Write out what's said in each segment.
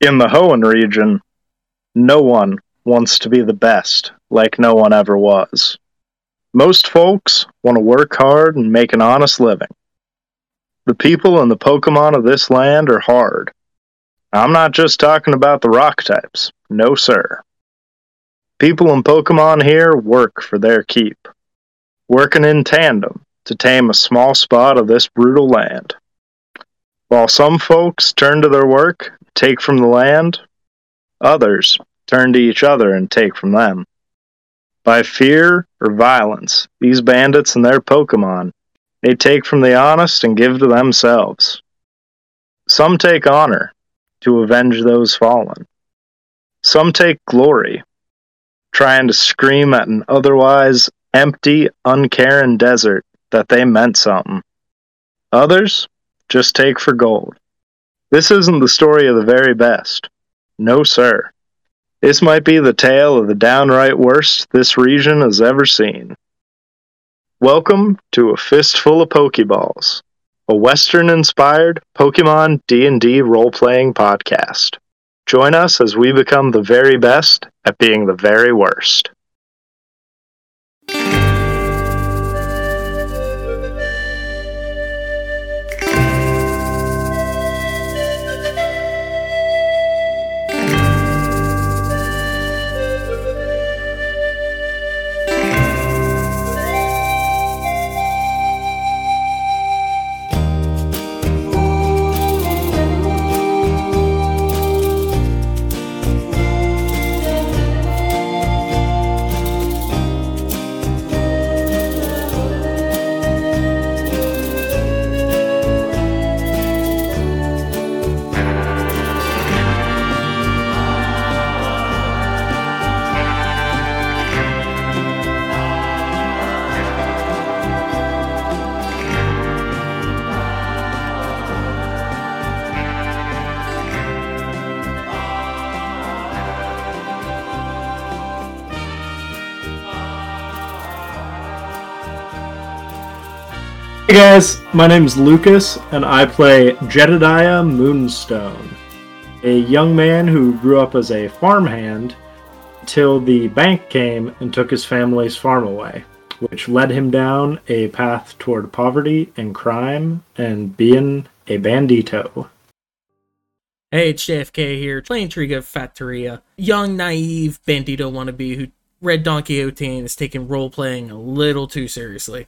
In the Hoenn region, no one wants to be the best like no one ever was. Most folks want to work hard and make an honest living. The people and the Pokemon of this land are hard. I'm not just talking about the rock types. No, sir. People and Pokemon here work for their keep, working in tandem to tame a small spot of this brutal land. While some folks turn to their work, take from the land, others turn to each other and take from them. By fear or violence, these bandits and their Pokemon they take from the honest and give to themselves. Some take honor to avenge those fallen. Some take glory, trying to scream at an otherwise empty, uncaring desert that they meant something. Others just take for gold. This isn't the story of the very best. No, sir. This might be the tale of the downright worst this region has ever seen. Welcome to A Fistful of Pokeballs, a Western-inspired Pokemon D&D role-playing podcast. Join us as we become the very best at being the very worst. Guys, my name is Lucas, and I play Jedediah Moonstone, a young man who grew up as a farmhand until the bank came and took his family's farm away, which led him down a path toward poverty and crime and being a bandito. Hey, it's JFK here, playing Triga Factoria. young, naive bandito wannabe who read Don Quixote and is taking role playing a little too seriously.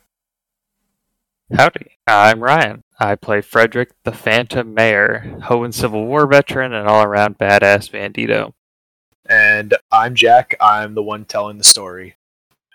Howdy, I'm Ryan. I play Frederick the Phantom Mayor, Hoenn Civil War veteran and all around badass bandito. And I'm Jack. I'm the one telling the story.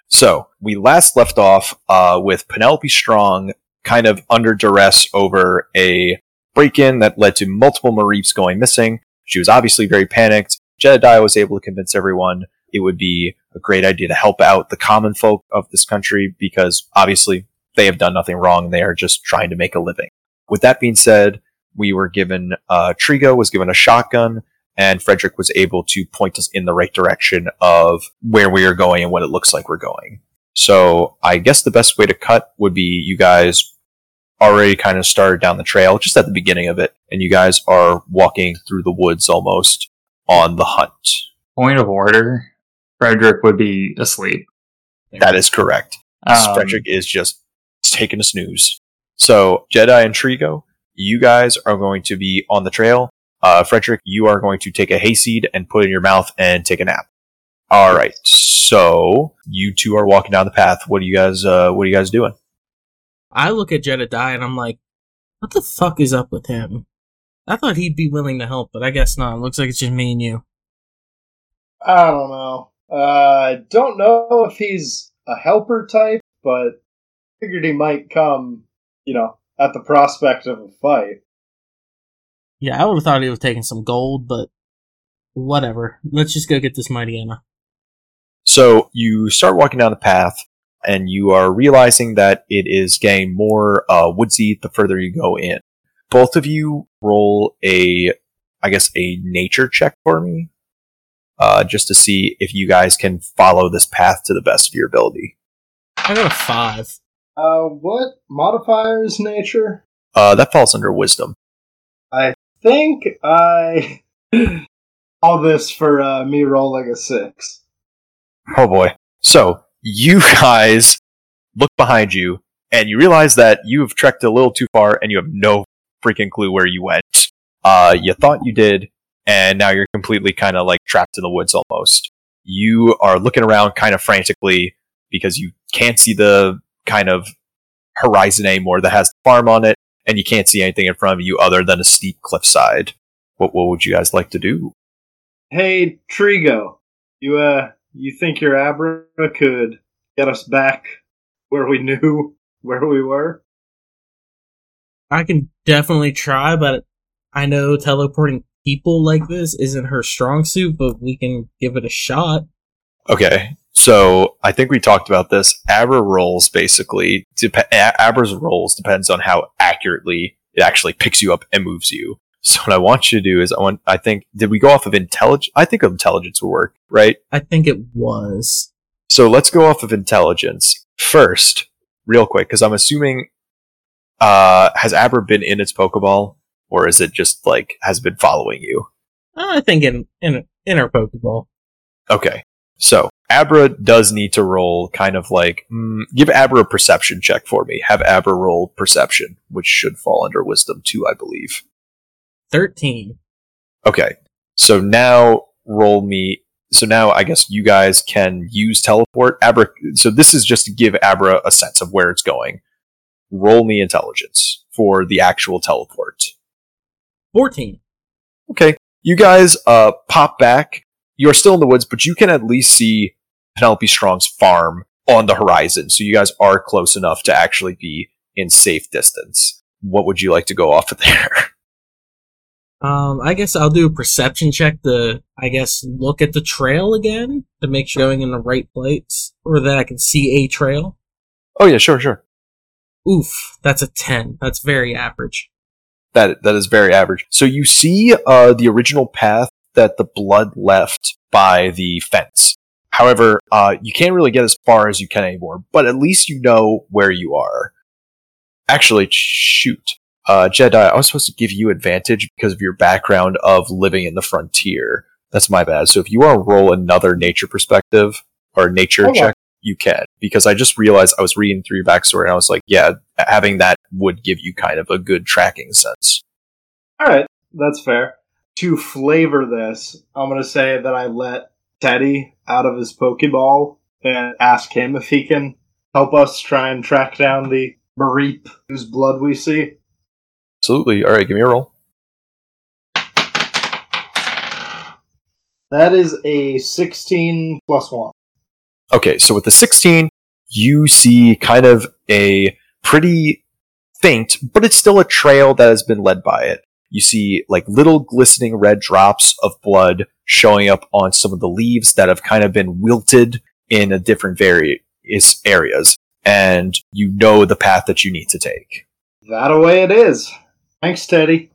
So, we last left off uh, with Penelope Strong kind of under duress over a break in that led to multiple Mareeps going missing. She was obviously very panicked. Jedediah was able to convince everyone it would be a great idea to help out the common folk of this country because obviously they have done nothing wrong. They are just trying to make a living. With that being said, we were given, uh, Trigo was given a shotgun and Frederick was able to point us in the right direction of where we are going and what it looks like we're going. So I guess the best way to cut would be you guys already kind of started down the trail just at the beginning of it and you guys are walking through the woods almost on the hunt. Point of order Frederick would be asleep. That is correct. Um, Frederick is just taking a snooze. So, Jedi and Trigo, you guys are going to be on the trail. Uh, Frederick, you are going to take a hayseed and put it in your mouth and take a nap. All right. So, you two are walking down the path. What are you guys, uh, what are you guys doing? I look at Jedediah and I'm like, what the fuck is up with him? I thought he'd be willing to help, but I guess not. Looks like it's just me and you. I don't know. Uh, I don't know if he's a helper type, but figured he might come, you know, at the prospect of a fight. Yeah, I would have thought he was taking some gold, but whatever. Let's just go get this Mightyena. So, you start walking down the path and you are realizing that it is getting more, uh, woodsy the further you go in. Both of you roll a, I guess, a nature check for me. Uh, just to see if you guys can follow this path to the best of your ability. I got a five. Uh, what modifier is nature? Uh, that falls under wisdom. I think I All this for uh, me rolling a six. Oh boy. So you guys look behind you and you realize that you've trekked a little too far and you have no freaking clue where you went. Uh, you thought you did, and now you're completely kind of like trapped in the woods almost. You are looking around kind of frantically because you can't see the kind of horizon anymore that has the farm on it, and you can't see anything in front of you other than a steep cliffside. What, what would you guys like to do? Hey, Trigo, you uh, you think your Abra could get us back where we knew where we were? I can definitely try, but I know teleporting people like this isn't her strong suit, but we can give it a shot. Okay, so I think we talked about this. Abra rolls basically. Dep- Abra's rolls depends on how accurately it actually picks you up and moves you. So what I want you to do is I want. I think did we go off of intelligence? I think intelligence will work, right? I think it was. So let's go off of intelligence first, real quick, because I'm assuming. Uh, has Abra been in its Pokeball, or is it just like has been following you? I think in in in our Pokeball. Okay. So Abra does need to roll kind of like mm, give Abra a perception check for me. Have Abra roll perception, which should fall under wisdom too, I believe. Thirteen. Okay. So now roll me so now I guess you guys can use teleport. Abra so this is just to give Abra a sense of where it's going. Roll me intelligence for the actual teleport. Fourteen. Okay. You guys uh pop back. You're still in the woods, but you can at least see Penelope Strong's farm on the horizon. So you guys are close enough to actually be in safe distance. What would you like to go off of there? Um, I guess I'll do a perception check to, I guess, look at the trail again to make sure I'm going in the right place, or that I can see a trail. Oh yeah, sure, sure. Oof, that's a ten. That's very average. That that is very average. So you see uh, the original path that the blood left by the fence. However, uh, you can't really get as far as you can anymore. But at least you know where you are. Actually, shoot, uh, Jedi, I was supposed to give you advantage because of your background of living in the frontier. That's my bad. So if you want to roll another nature perspective or nature Hold on. check, you can. Because I just realized I was reading through your backstory and I was like, yeah, having that would give you kind of a good tracking sense. All right, that's fair. To flavor this, I'm going to say that I let Teddy out of his Pokeball and ask him if he can help us try and track down the Mareep whose blood we see. Absolutely. All right, give me a roll. That is a 16 plus 1. Okay, so with the 16, you see kind of a pretty faint, but it's still a trail that has been led by it. You see like little glistening red drops of blood showing up on some of the leaves that have kind of been wilted in a different various areas. And you know the path that you need to take. That away it is. Thanks, Teddy.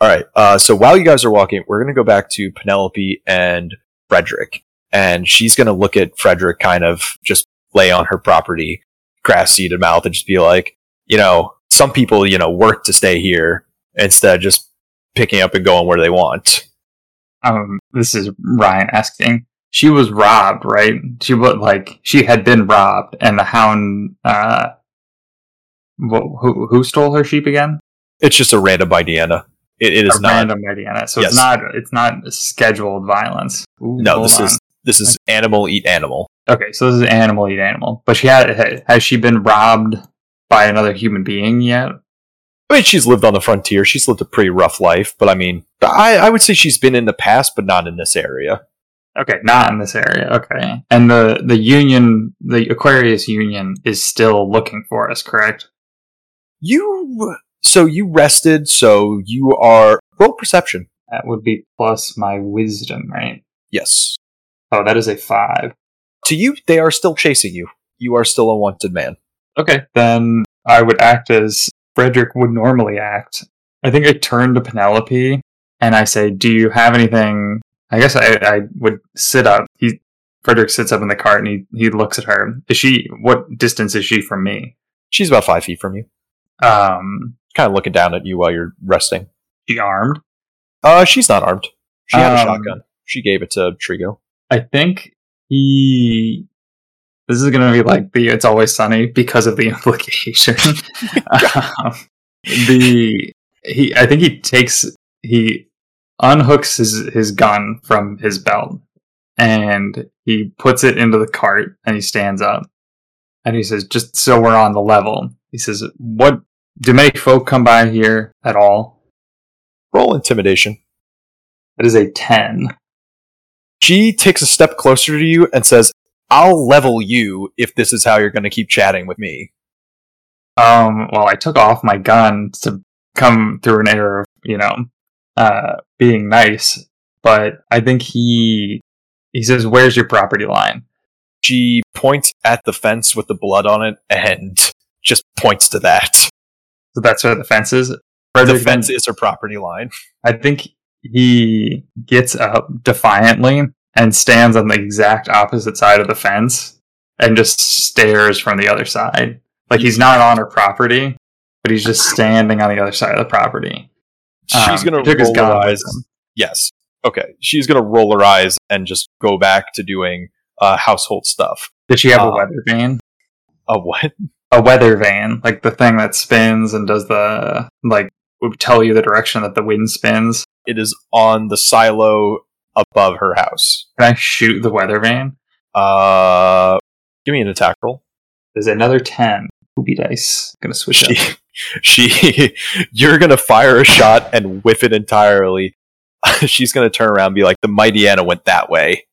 All right. Uh, so while you guys are walking, we're going to go back to Penelope and Frederick. And she's going to look at Frederick kind of just lay on her property, grass seeded mouth, and just be like, you know, some people, you know, work to stay here instead of just picking up and going where they want. Um, this is Ryan asking. She was robbed, right? She was like she had been robbed, and the hound. Uh, wh- who who stole her sheep again? It's just a random Indiana. It, it is a not. random Indiana. So Yes. it's not it's not scheduled violence. Ooh, no, this on. is this is animal eat animal. okay. So this is animal eat animal. But she had has she been robbed by another human being yet? I mean, she's lived on the frontier. She's lived a pretty rough life, but I mean, I, I would say she's been in the past, but not in this area. Okay, not in this area. Okay, and the the union, the Aquarius Union, is still looking for us. Correct? You so you rested, so you are roll perception. That would be plus my wisdom, right? Yes. Oh, that is a five. To you, they are still chasing you. You are still a wanted man. Okay, then I would act as Frederick would normally act. I think I turn to Penelope and I say, "Do you have anything?" I guess I, I would sit up. He Frederick sits up in the cart and he, he looks at her. Is she what distance is she from me? She's about five feet from you, Um, kind of looking down at you while you're resting. she armed. Uh, she's not armed. She had a Um, shotgun. She gave it to Trigo. I think he. This is going to be like the "It's Always Sunny" because of the implication. um, the he, I think he takes he unhooks his his gun from his belt and he puts it into the cart and he stands up and he says, "Just so we're on the level," he says, "What do many folk come by here at all?" Roll intimidation. That is a ten. She takes a step closer to you and says, I'll level you if this is how you're going to keep chatting with me. Um, well, I took off my gun to come through an air of, you know, uh, being nice, but I think he he says, "Where's your property line?" She points at the fence with the blood on it and just points to that. So that's where the fence is. The fence is her property line. I think he gets up defiantly and stands on the exact opposite side of the fence and just stares from the other side. Like he's not on her property, but he's just standing on the other side of the property. She's Um, gonna took his roll gun her eyes. Yes. Okay. She's going to roll her eyes and just go back to doing uh, household stuff. Did she have a Uh, weather vane? A what? A weather vane, like the thing that spins and does the like would tell you the direction that the wind spins. It is on the silo above her house. Can I shoot the weather vane? Uh, give me an attack roll. There's another ten. Poopy dice. Gonna switch She, up. she, you're gonna fire a shot and whiff it entirely. She's gonna turn around and be like, "The Mightyena went that way."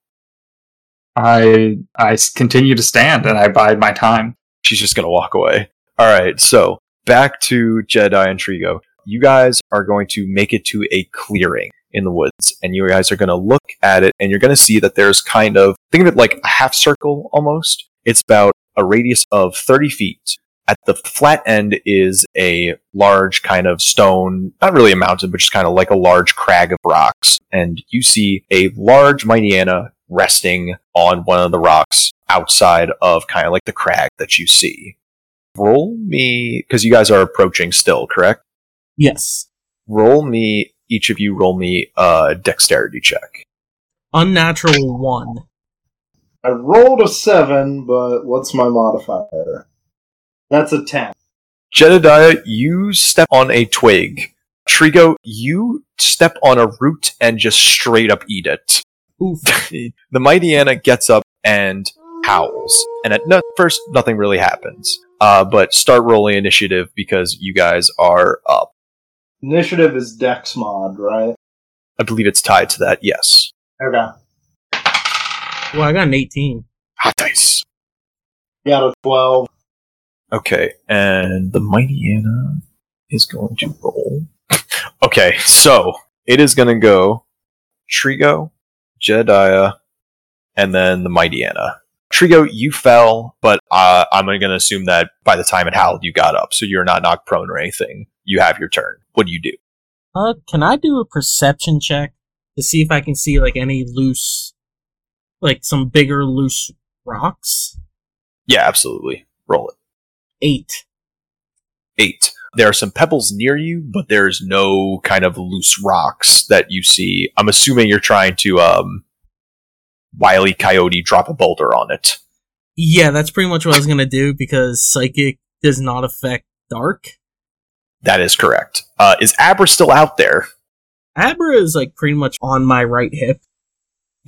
I, I continue to stand and I bide my time. She's just gonna walk away. All right, so back to Jedi and Trigo. You guys are going to make it to a clearing in the woods, and you guys are gonna look at it, and you're gonna see that there's kind of think of it like a half circle almost. It's about a radius of 30 feet. At the flat end is a large kind of stone, not really a mountain, but just kind of like a large crag of rocks. And you see a large Mightyena resting on one of the rocks outside of kind of like the crag that you see. Roll me, because you guys are approaching still, correct? Yes. Roll me, each of you roll me a dexterity check. Unnatural one. I rolled a seven, but what's my modifier? That's a ten. Jedediah, you step on a twig. Trigo, you step on a root and just straight up eat it. Oof. the Mightyena gets up and howls. And at no- first, nothing really happens. Uh, but start rolling initiative because you guys are up. Initiative is Dex mod, right? I believe it's tied to that, yes. Okay. Well, I got an 18. Hot dice. Got a twelve. Okay, and the Mightyena is going to roll. okay, so it is going to go Trigo, Jedediah, and then the Mightyena. Trigo, you fell, but uh, I'm going to assume that by the time it howled, you got up, so you're not knocked prone or anything. You have your turn. What do you do? Uh, can I do a perception check to see if I can see like any loose, like some bigger loose rocks? Yeah, absolutely. Roll it. Eight. Eight. There are some pebbles near you, but there's no kind of loose rocks that you see. I'm assuming you're trying to um, Wily Coyote drop a boulder on it. Yeah, that's pretty much what I was gonna do because psychic does not affect dark. That is correct. Uh, is Abra still out there? Abra is like pretty much on my right hip,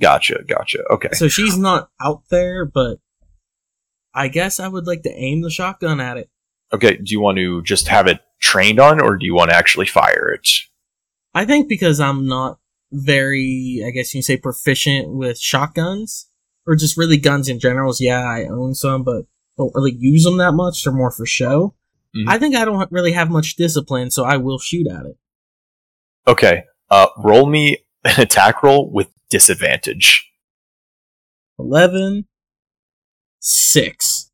Gotcha, gotcha. Okay. so she's not out there. But I guess I would like to aim the shotgun at it. Okay, do you want to just have it trained on, or do you want to actually fire it? I think because I'm not very, I guess you can say, proficient with shotguns or just really guns in general. Yeah, I own some, but don't really use them that much. They're more for show. Mhm. I think I don't really have much discipline, so I will shoot at it. Okay. Uh, roll me an attack roll with disadvantage. 11, 6.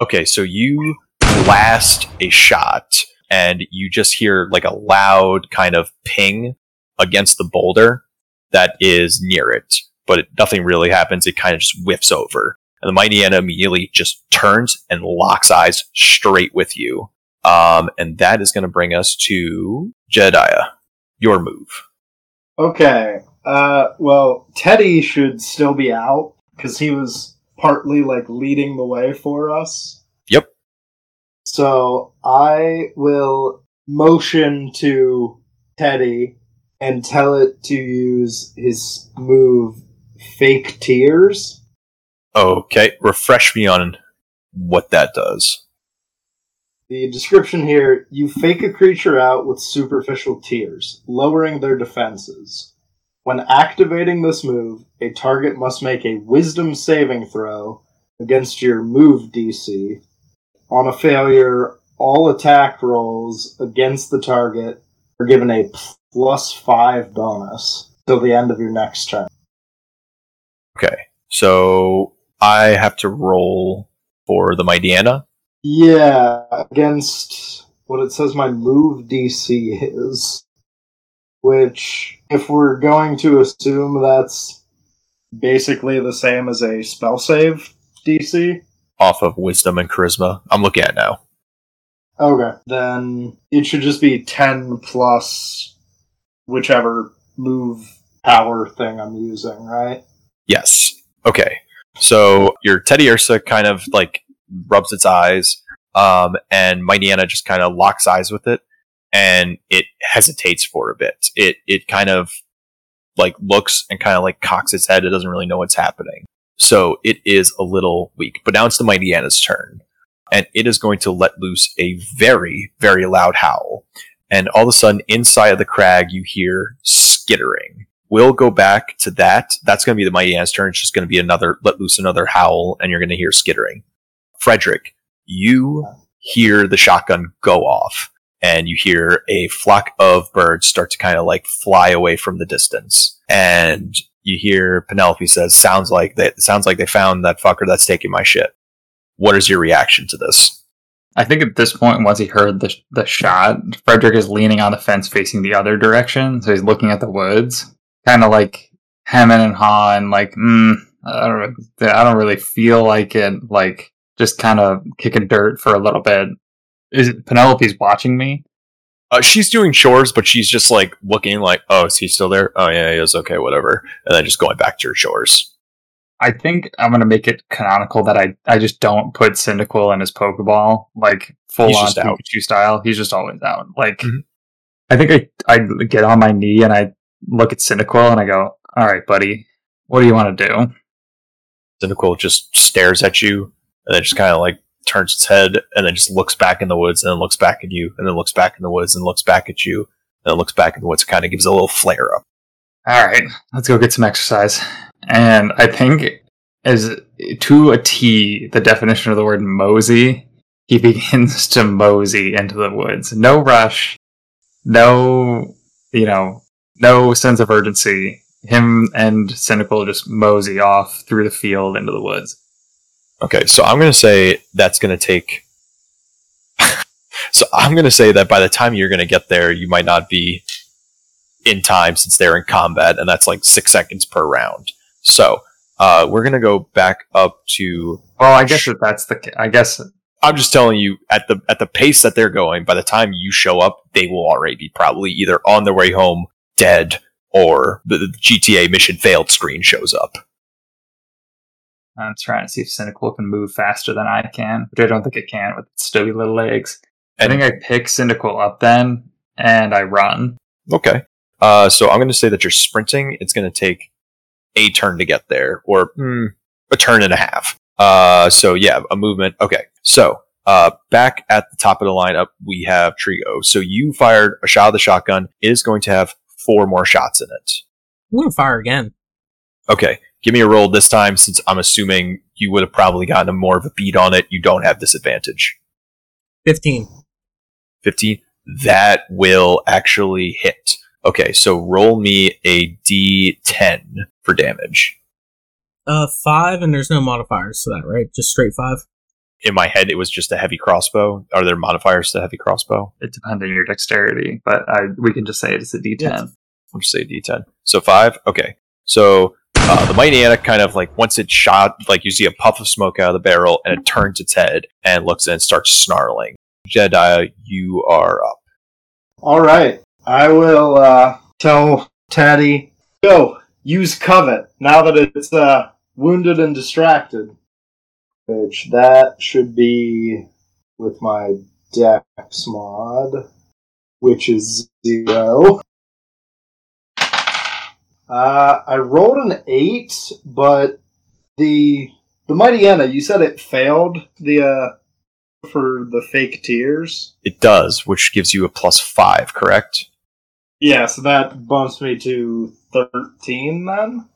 Okay, so you blast a shot, and you just hear like a loud kind of ping against the boulder that is near it, but it, nothing really happens. It kind of just whiffs over, and the Mightyena immediately just turns and locks eyes straight with you. Um, and that is going to bring us to Jedediah. Your move. Okay. Uh, well, Teddy should still be out because he was partly like leading the way for us. Yep. So I will motion to Teddy and tell it to use his move fake tears. Okay, refresh me on what that does. The description here you fake a creature out with superficial tears, lowering their defenses. When activating this move, a target must make a wisdom saving throw against your move DC. On a failure, all attack rolls against the target are given a plus 5 bonus till the end of your next turn. Okay, so I have to roll for the Mightyena. Yeah, against what it says my move DC is. Which, if we're going to assume that's basically the same as a spell save DC, off of wisdom and charisma. I'm looking at it now. okay, then it should just be 10 plus whichever move power thing I'm using, right? Yes. Okay. So your Teddiursa kind of like rubs its eyes, um, and Mightyena just kind of locks eyes with it, and it hesitates for a bit. It it kind of like looks and kind of like cocks its head. It doesn't really know what's happening. So it is a little weak. But now it's the Mightyena's turn, and it is going to let loose a very very loud howl. And all of a sudden, inside of the crag, you hear skittering. We'll go back to that. That's going to be the Mightyena's turn. It's just going to be another, let loose another howl, and you're going to hear skittering. Frederick, you hear the shotgun go off, and you hear a flock of birds start to kind of like fly away from the distance. And you hear Penelope says, "Sounds like that. Sounds like they found that fucker that's taking my shit." What is your reaction to this? I think at this point, once he heard the the shot, Frederick is leaning on the fence, facing the other direction. So he's looking at the woods, kind of like hemming and hawing, like, mm, I don't, I don't really feel like it. Like, just kind of kicking dirt for a little bit. Is it Penelope's watching me? Uh, she's doing chores, but she's just like looking like, "Oh, is he still there? Oh, yeah, he is. Okay, whatever." And then just going back to her chores. I think I'm gonna make it canonical that I I just don't put Cyndaquil in his Pokeball like full He's on just out. Pikachu style. He's just always out. Like Mhm. I think I I get on my knee and I look at Cyndaquil and I go, "All right, buddy, what do you want to do?" Cyndaquil just stares at you, and then just kind of like turns its head, and then just looks back in the woods, and then looks back at you, and then looks back in the woods, and looks back at you, and then looks back in the woods. Kind of gives a little flare up. All right, let's go get some exercise. And I think as to a T, the definition of the word mosey, he begins to mosey into the woods. No rush, no, you know, no sense of urgency. Him and Cyndaquil just mosey off through the field into the woods. Okay, so I'm going to say that's going to take. so I'm going to say that by the time you're going to get there, you might not be in time since they're in combat, and that's like six seconds per round. So uh, we're going to go back up to. Well, I guess that that's the. I guess I'm just telling you at the at the pace that they're going. By the time you show up, they will already be probably either on their way home, dead, or the, GTA mission failed screen shows up. I'm trying to see if Cyndaquil can move faster than I can, which I don't think it can with its stubby little legs. I think I pick Cyndaquil up then, and I run. Okay. Uh, so I'm going to say that you're sprinting. It's going to take a turn to get there, or hmm, a turn and a half. Uh, so yeah, a movement. Okay. So uh, back at the top of the lineup, we have Trigo. So you fired a shot of the shotgun. It is going to have four more shots in it. I'm gonna fire again. Okay. Give me a roll this time, since I'm assuming you would have probably gotten a more of a beat on it. You don't have disadvantage. Fifteen. 15 that will actually hit okay so roll me a d10 for damage Uh, five, and there's no modifiers to that, right? Just straight five. In my head it was just a heavy crossbow. Are there modifiers to heavy crossbow? It depends on your dexterity, but I, we can just say it's a D10. Yeah. i'll just say d10 so five? Okay. So uh, the Mightyena kind of like once it shot like you see a puff of smoke out of the barrel and it turns its head and looks and starts snarling. Jedediah you are up. All right, I will uh, tell Taddy, go use covet now that it's uh, wounded and distracted. Which that should be with my dex mod, which is zero. Uh, I rolled an eight, but the the Mightyena, you said it failed the uh for the fake tears. It does, which gives you a plus five, correct? Yeah, so that bumps me to thirteen then.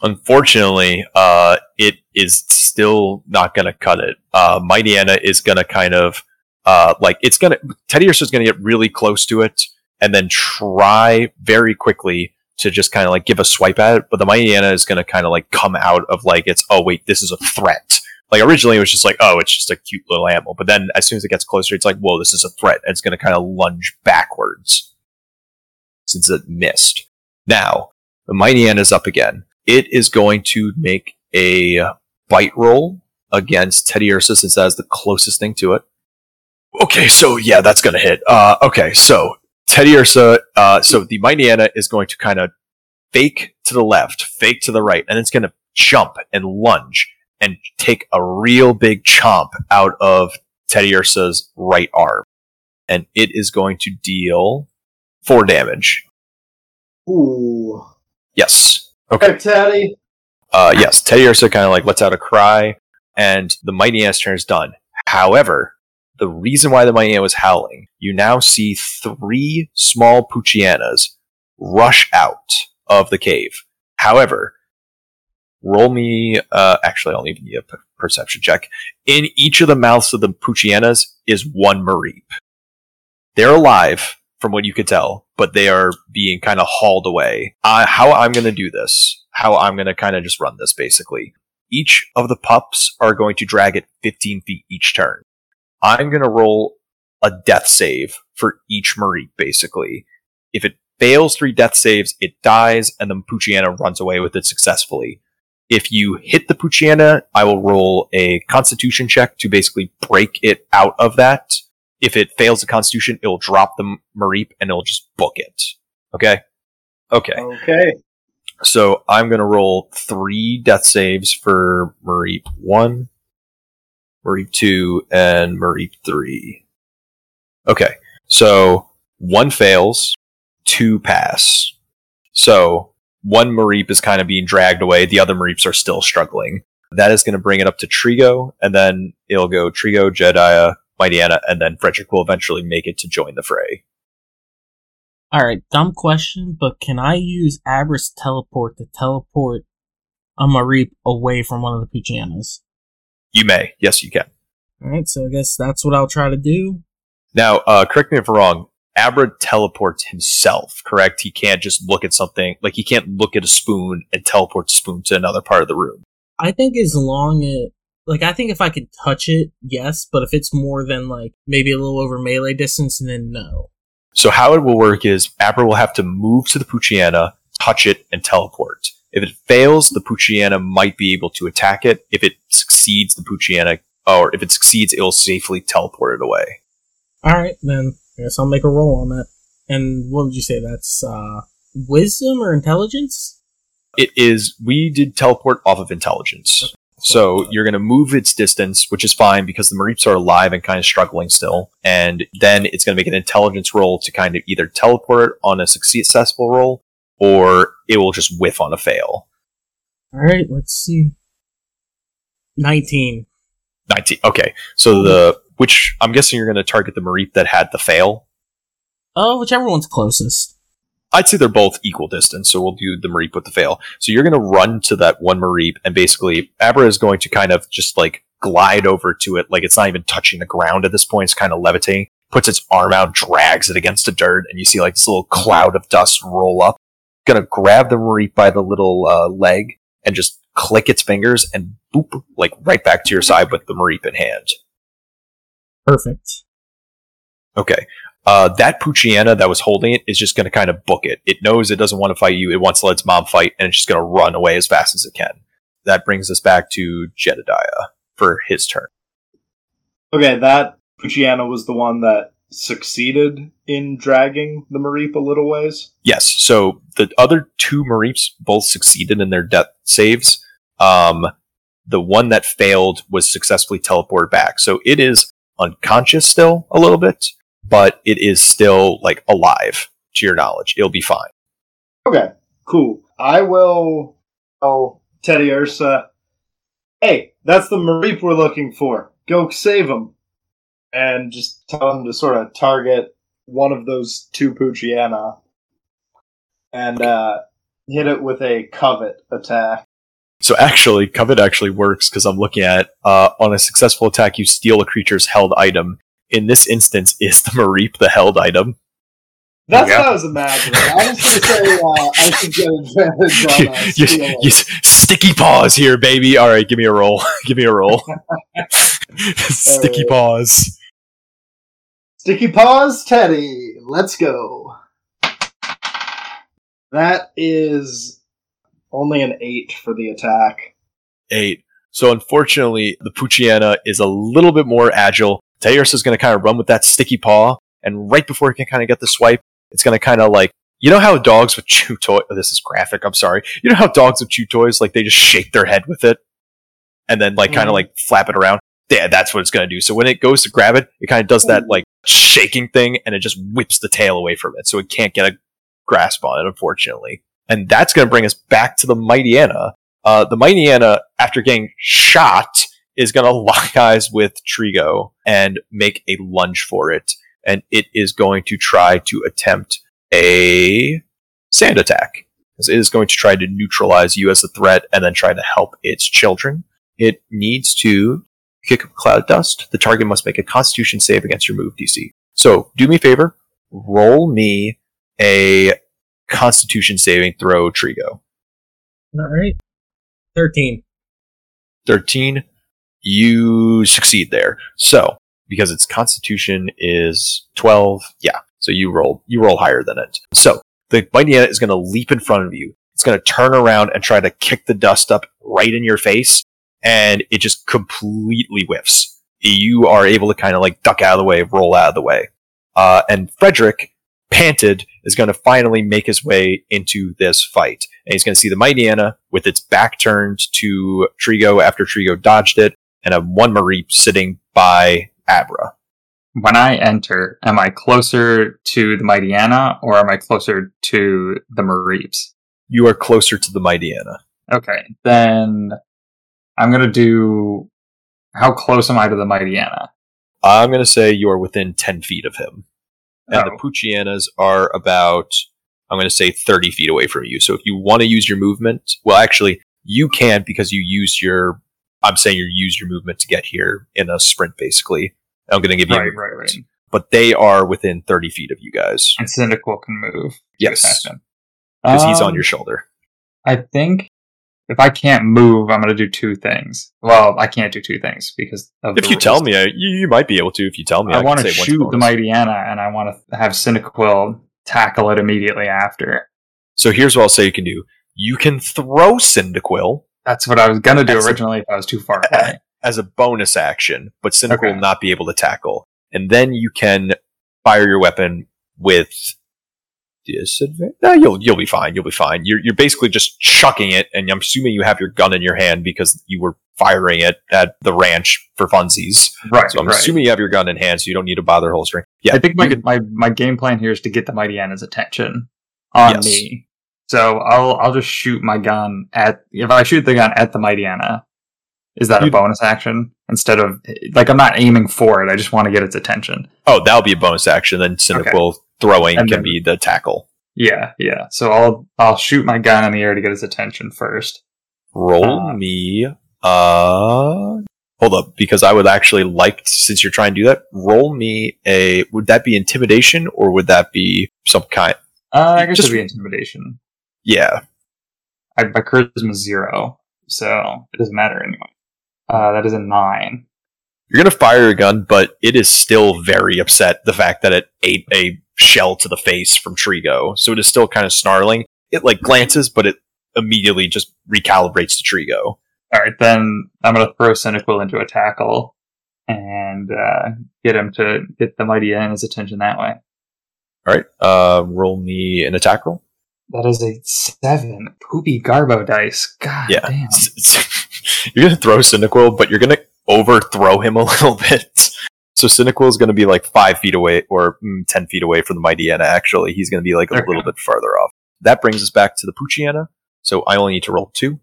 Unfortunately, uh, it is still not going to cut it. Uh, Mightyena is going to kind of, uh, like, it's going to, Teddiursa is going to get really close to it and then try very quickly to just kind of like give a swipe at it. But the Mightyena is going to kind of like come out of like, it's, oh, wait, this is a threat. Like, originally it was just like, oh, it's just a cute little animal. But then as soon as it gets closer, it's like, whoa, this is a threat. And it's going to kind of lunge backwards since it missed. Now, the Mightyena is up again it is going to make a bite roll against Teddiursa since that is the closest thing to it. Okay, so yeah, that's going to hit. Uh, okay, so Teddiursa, uh, so the Mightyena is going to kind of fake to the left, fake to the right, and it's going to jump and lunge and take a real big chomp out of Teddiursa's right arm. And it is going to deal four damage. Ooh. Yes. Okay. Hey, Teddy. Uh, yes, Teddiursa kind of like lets out a cry, and the Mightyena's turn is done. However, the reason why the Mightyena was howling, you now see three small Poochyenas rush out of the cave. However, roll me, uh, actually, I'll even need a perception check. In each of the mouths of the Poochyenas is one Mareep. They're alive, from what you could tell, but they are being kind of hauled away. Uh, how I'm going to do this, how I'm going to kind of just run this basically. Each of the pups are going to drag it 15 feet each turn. I'm going to roll a death save for each Marie, basically. If it fails three death saves, it dies, and the Poochyena runs away with it successfully. If you hit the Poochyena, I will roll a constitution check to basically break it out of that if it fails the Constitution, it'll drop the Mareep and it'll just book it. Okay? Okay. Okay. So I'm going to roll three death saves for Mareep 1, Mareep 2, and Mareep 3. Okay. So one fails, two pass. So one Mareep is kind of being dragged away, the other Mareeps are still struggling. That is going to bring it up to Trigo, and then it'll go Trigo, Jedediah, Mightyena, and then Frederick will eventually make it to join the fray. Alright, dumb question, but can I use Abra's teleport to teleport a Mareep away from one of the Poochyenas? You may. Yes, you can. Alright, so I guess that's what I'll try to do. Now, uh, correct me if I'm wrong. Abra teleports himself, correct? He can't just look at something, like he can't look at a spoon and teleport the spoon to another part of the room. I think as long as like I think if I could touch it, yes, but if it's more than like maybe a little over melee distance, then no. So how it will work is Abra will have to move to the Poochyena, touch it, and teleport. If it fails, the Poochyena might be able to attack it. If it succeeds, the Poochyena, or if it succeeds, it will safely teleport it away. Alright, then I guess I'll make a roll on that. And what would you say? That's uh wisdom or intelligence? It is, we did teleport off of intelligence. So you're going to move its distance, which is fine because the Mareeps are alive and kind of struggling still. And then it's going to make an intelligence roll to kind of either teleport on a successful roll or it will just whiff on a fail. All right, let's see. 19. 19. Okay. So the, which I'm guessing you're going to target the Mareep that had the fail. Oh, whichever one's closest. I'd say they're both equal distance, so we'll do the Mareep with the fail. So you're going to run to that one Mareep, and basically, Abra is going to kind of just like glide over to it, like it's not even touching the ground at this point. It's kind of levitating, puts its arm out, drags it against the dirt, and you see like this little cloud of dust roll up. Gonna grab the Mareep by the little uh, leg and just click its fingers and boop, like right back to your side with the Mareep in hand. Perfect. Okay. Uh, that Poochyena that was holding it is just going to kind of book it. It knows it doesn't want to fight you. It wants to let its mom fight, and it's just going to run away as fast as it can. That brings us back to Jedediah for his turn. Okay, that Poochyena was the one that succeeded in dragging the Mareep a little ways? Yes. So the other two Mareeps both succeeded in their death saves. Um, the one that failed was successfully teleported back. So it is unconscious still a little bit, but it is still like alive to your knowledge. It'll be fine. Okay, cool. I will Oh, Teddiursa, hey, that's the Mareep we're looking for. Go save him. And just tell him to sort of target one of those two Poochyena and uh, hit it with a covet attack. So actually, covet actually works because I'm looking at uh, on a successful attack, you steal a creature's held item. In this instance, is the Mareep the held item? That's Yeah. what I was imagining. I was going to say uh, I should get advantage on uh, you, stealing. you- sticky paws here, baby. All right, give me a roll. give me a roll. sticky Alright. paws. Sticky Paws Teddy. Let's go. That is only an 8 for the attack. Eight. So unfortunately, the Poochyena is a little bit more agile. Teos is going to kind of run with that sticky paw, and right before he can kind of get the swipe, it's going to kind of like you know how dogs would chew toy. oh, this is graphic. I'm sorry. You know how dogs would chew toys like they just shake their head with it, and then like kind Mhm. of like flap it around. Yeah, that's what it's going to do. So when it goes to grab it, it kind of does that like shaking thing, and it just whips the tail away from it, so it can't get a grasp on it, unfortunately. And that's going to bring us back to the Mightyena. Uh, the Mightyena, after getting shot, is going to lock eyes with Trigo and make a lunge for it. And it is going to try to attempt a sand attack. It is going to try to neutralize you as a threat and then try to help its children. It needs to kick up cloud dust. The target must make a constitution save against your move DC. So, do me a favor, roll me a constitution saving throw, Trigo. All right. 13. 13 you succeed there. So because its constitution is 12 yeah. So you roll you roll higher than it. So the Mightyena is going to leap in front of you. It's going to turn around and try to kick the dust up right in your face and it just completely whiffs. You are able to kind of like duck out of the way roll out of the way. Uh, and frederick panted is going to finally make his way into this fight. And he's going to see the Mightyena with its back turned to Trigo after Trigo dodged it, and a one Mareep sitting by Abra. When I enter, am I closer to the Mightyena or am I closer to the Mareeps? You are closer to the Mightyena. Okay, then I'm gonna do. How close am I to the Mightyena? I'm going to say you are within 10 feet of him. And the Oh. Poochyenas are about, I'm going to say 30 feet away from you. So if you want to use your movement, well, actually, you can because you use your, I'm saying you use your movement to get here in a sprint, basically. I'm going to give you, Right, right, right. but they are within 30 feet of you guys. And Cyndaquil can move. Yes. Because he's on Um, your shoulder. I think if I can't move, I'm going to do two things. Well, I can't do two things because of If you tell me, I, you, you might be able to. If you tell me, I can want to shoot the. Mighty Anna, and I want to have Cyndaquil tackle it immediately after. So here's what I'll say you can do. You can throw Cyndaquil That's what I was going to do That's a- originally if I was too far away. as a bonus action, but Cyndaquil Okay. will not be able to tackle. And then you can fire your weapon with disadvantage. No, you'll you'll be fine. You'll be fine. You're you're basically just chucking it, and I'm assuming you have your gun in your hand because you were firing it at the ranch for funsies. right, So I'm right. assuming you have your gun in hand, so you don't need to bother holstering. Yeah, I think my, my, my game plan here is to get the Mightyena's attention on Yes. me. So I'll I'll just shoot my gun at if I shoot the gun at the Mightyena, is that a You'd- bonus action instead of like I'm not aiming for it? I just want to get its attention. oh, that'll be a bonus action. Then Cyndaquil throwing And can then- be the tackle. Yeah, yeah. So I'll I'll shoot my gun in the air to get its attention first. Roll Uh, me. Uh, hold up, because I would actually like, since you're trying to do that, roll me a. Would that be intimidation or would that be some kind? Uh, I guess Just- it'd be intimidation. Yeah, I, my charisma is zero, so it doesn't matter anyway. Uh, that is a nine. you're gonna fire your gun, but it is still very upset the fact that it ate a shell to the face from Trigo, so it is still kind of snarling. It like glances, but it immediately just recalibrates to Trigo. All right, then I'm gonna throw Cyndaquil into a tackle, and uh, get him to get the Mightyena's attention that way. All right. Uh, roll me an attack roll. That is a seven. Poopy Garbo dice. God Yeah. damn. you're gonna throw Cyndaquil, but you're gonna overthrow him a little bit. So Cyndaquil is gonna be like five feet away, or mm, ten feet away from the Mightyena. Actually, he's gonna be like a Okay. little bit farther off. That brings us back to the Poochyena. So I only need to roll two.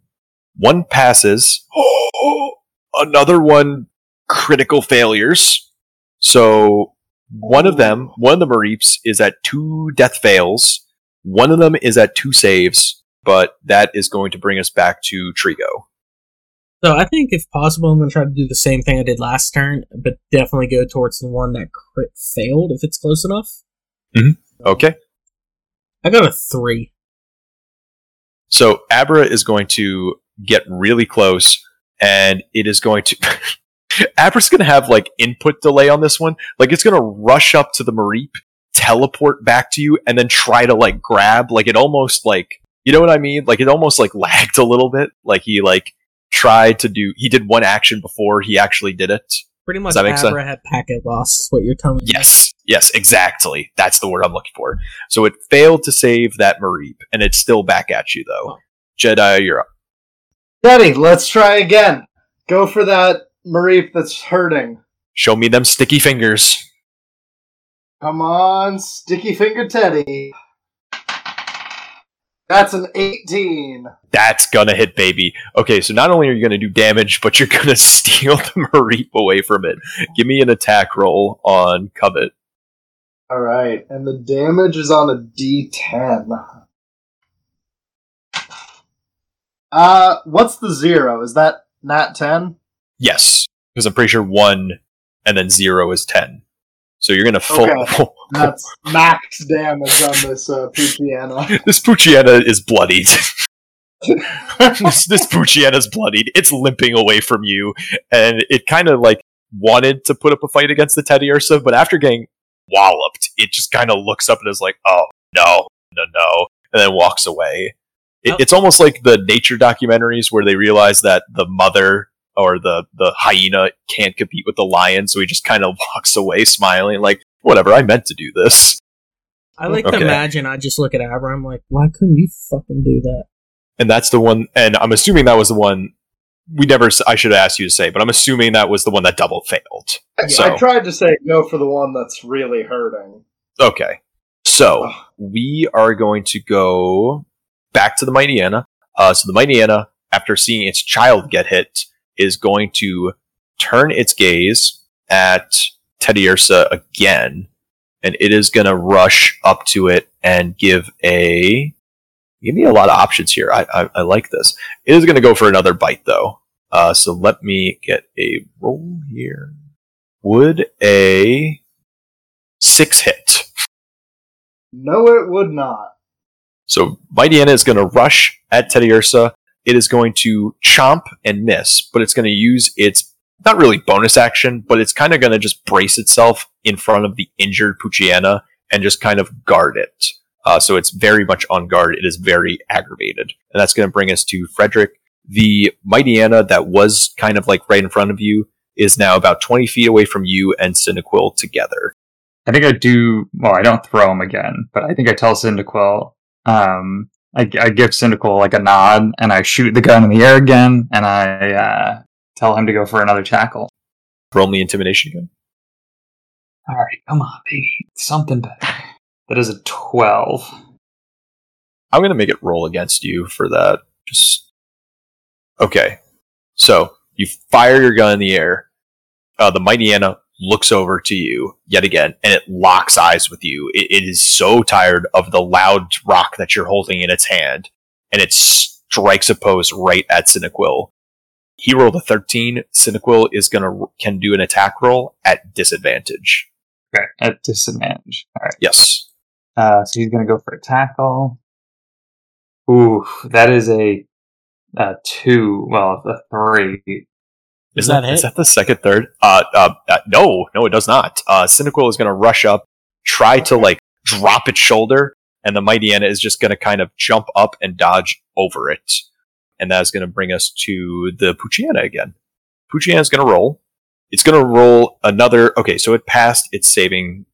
One passes. another one critical failures. So one of them, one of the Mareeps is at two death fails. One of them is at two saves, but that is going to bring us back to Trigo. So I think if possible, I'm going to try to do the same thing I did last turn, but definitely go towards the one that crit failed if it's close enough. Mm-hmm. Okay. I got a three. So Abra is going to get really close and it is going to Abra's going to have like input delay on this one. Like it's going to rush up to the Mareep, teleport back to you and then try to like grab like it almost like you know what I mean? Like it almost like lagged a little bit. Like he like tried to do he did one action before he actually did it. Pretty much that make sense? Abra had packet loss, is what you're telling me. Yes. Yes, exactly. That's the word I'm looking for. So it failed to save that Mareep and it's still back at you though. Oh. Jedi, you're up. Daddy, let's try again. Go for that Mareep that's hurting. Show me them sticky fingers. Come on, Sticky Finger Teddy. That's an 18. That's gonna hit, baby. Okay, so not only are you gonna do damage, but you're gonna steal the Mareep away from it. Give me an attack roll on Covet. Alright, and the damage is on a d10. Uh, what's the zero? Is that nat 10? Yes, because I'm pretty sure one and then zero is ten. So you're gonna full. Okay. That's max damage on this uh, Poochyena. this Poochyena is bloodied. this, this Poochyena's bloodied. It's limping away from you, and it kind of like wanted to put up a fight against the Teddiursa, but after getting walloped, it just kind of looks up and is like, "Oh no, no, no," and then walks away. It, Oh. It's almost like the nature documentaries where they realize that the mother or the the hyena can't compete with the lion, so he just kind of walks away smiling, like, "Whatever, I meant to do this." I like Okay. to imagine I just look at Abra, I'm like, why couldn't you fucking do that? and that's the one and i'm assuming that was the one we never s- i should have asked you to say but i'm assuming that was the one that double failed I, So- I tried to say go for the one that's really hurting. okay so Ugh. we are going to go back to the Mightyena uh, so the Mightyena after seeing its child get hit is going to turn its gaze at Teddiursa again and it is going to rush up to it and give a give me a lot of options here i, I, I like this It is going to go for another bite, though. Uh, so let me get a roll here. Would a six hit? No, it would not. So Mightyena is going to rush at Teddiursa. It is going to chomp and miss, but it's going to use its not really bonus action, but it's kind of going to just brace itself in front of the injured Poochyena and just kind of guard it. Uh, so it's very much on guard. It is very aggravated. And that's going to bring us to Frederick. The Mightyena that was kind of like right in front of you is now about 20 feet away from you and Cyndaquil together. I think I do. Well, I don't throw him again, but I think I tell Cyndaquil. Um, I, I give Cyndaquil like a nod, and I shoot the gun in the air again, and I uh, tell him to go for another tackle. Roll me intimidation again. All right, come on, baby, something better. That is a twelve. I'm gonna make it roll against you for that. Just okay. So you fire your gun in the air. Uh, the Mightyena looks over to you yet again, and it locks eyes with you. It, it is so tired of the loud rock that you're holding in its hand, and it strikes a pose right at Cyndaquil. He rolled a 13. Cyndaquil is gonna can do an attack roll at disadvantage. Okay, at disadvantage. All right. Yes. Uh, so he's gonna go for a tackle. Ooh, that is a, a two. Well, a three. Is that that, is that the second third? Uh, uh, uh no, no, it does not. Uh, Cyndaquil is going to rush up, try to like drop its shoulder, and the Mightyena is just going to kind of jump up and dodge over it, and that is going to bring us to the Poochyena again. Poochyena is going to roll. It's going to roll another. Okay, so it passed its saving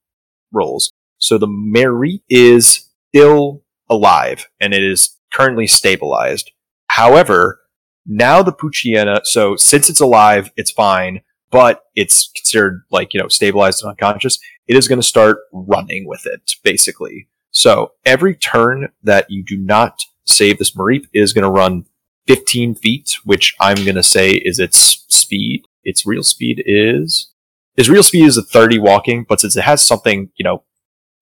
rolls. So the Mary is still alive and it is currently stabilized. However, now the Poochyena, so since it's alive, it's fine, but it's considered like, you know, stabilized and unconscious. It is going to start running with it, basically. So every turn that you do not save this Mareep is going to run 15 feet, which I'm going to say is its speed. Its real speed is, its real speed is a 30 walking, but since it has something, you know,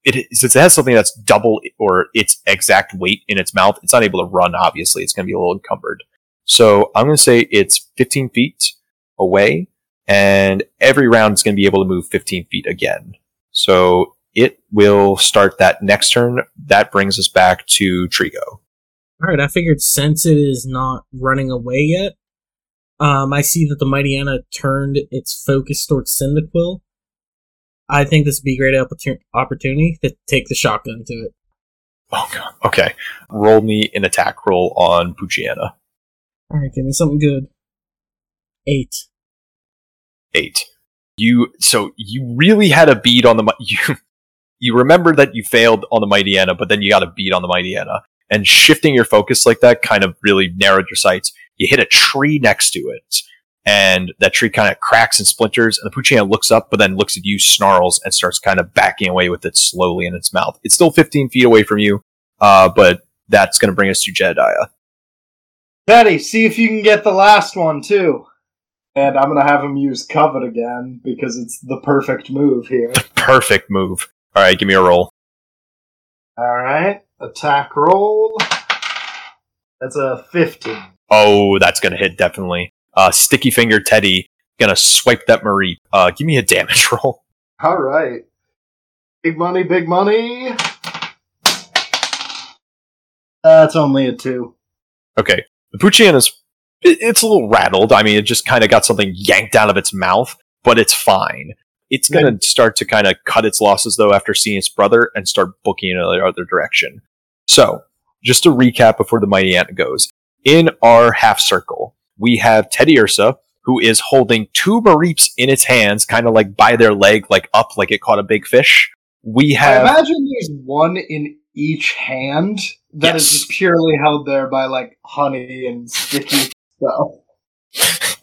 it, since it has something that's double or its exact weight in its mouth, it's not able to run, obviously. It's going to be a little encumbered. So I'm going to say it's 15 feet away, and every round it's going to be able to move 15 feet again. So it will start that next turn. That brings us back to Trigo. All right, I figured since it is not running away yet, um, I see that the Mightyena turned its focus towards Cyndaquil. I think this would be a great opportun- opportunity to take the shotgun to it. Oh god. Okay. Roll me an attack roll on Poochyena. All right, give me something good. Eight. Eight. You so you really had a beat on the you. You remember that you failed on the Mightyena, but then you got a beat on the Mightyena, and shifting your focus like that kind of really narrowed your sights. You hit a tree next to it, and that tree kind of cracks and splinters, and the Poochyena looks up, but then looks at you, snarls, and starts kind of backing away with it slowly in its mouth. It's still 15 feet away from you, uh, but that's going to bring us to Jedediah. Teddy, see if you can get the last one too. And I'm gonna have him use covet again because it's the perfect move here. Perfect move. All right, give me a roll. Alright. Attack roll. That's a 15. Oh, that's going to hit definitely. Uh, Sticky Finger Teddy going to swipe that Marie. Uh, give me a damage roll. Alright. Big money, big money. That's only a two. Okay. The Puchian is, it- it's a little rattled. I mean, it just kind of got something yanked out of its mouth, but it's fine. It's going to start to kind of cut its losses, though, after seeing its brother and start booking in the other direction. So, just to recap before the Mightyena goes, in our half circle, we have Teddiursa, who is holding two Mareeps in its hands, kind of like by their leg, like up, like it caught a big fish. We I have. imagine there's one in each hand that is Yes. just purely held there by like honey and sticky stuff.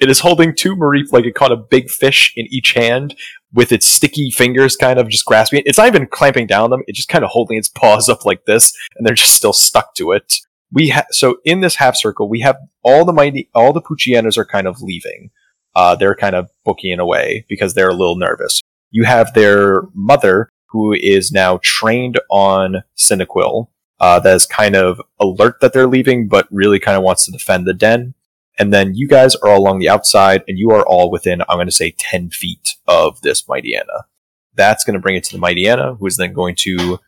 it is holding two Mareep like it caught a big fish in each hand with its sticky fingers kind of just grasping it. It's not even clamping down them, it's just kind of holding its paws up like this, and they're just still stuck to it. We ha- so in this half circle, we have all the mighty, all the Poochyenas are kind of leaving. Uh, they're kind of bookieing away because they're a little nervous. You have their mother, who is now trained on Cyndaquil, uh, that is kind of alert that they're leaving, but really kind of wants to defend the den and then you guys are all along the outside, and you are all within, I'm going to say, 10 feet of this Mightyena. That's going to bring it to the Mightyena, who is then going to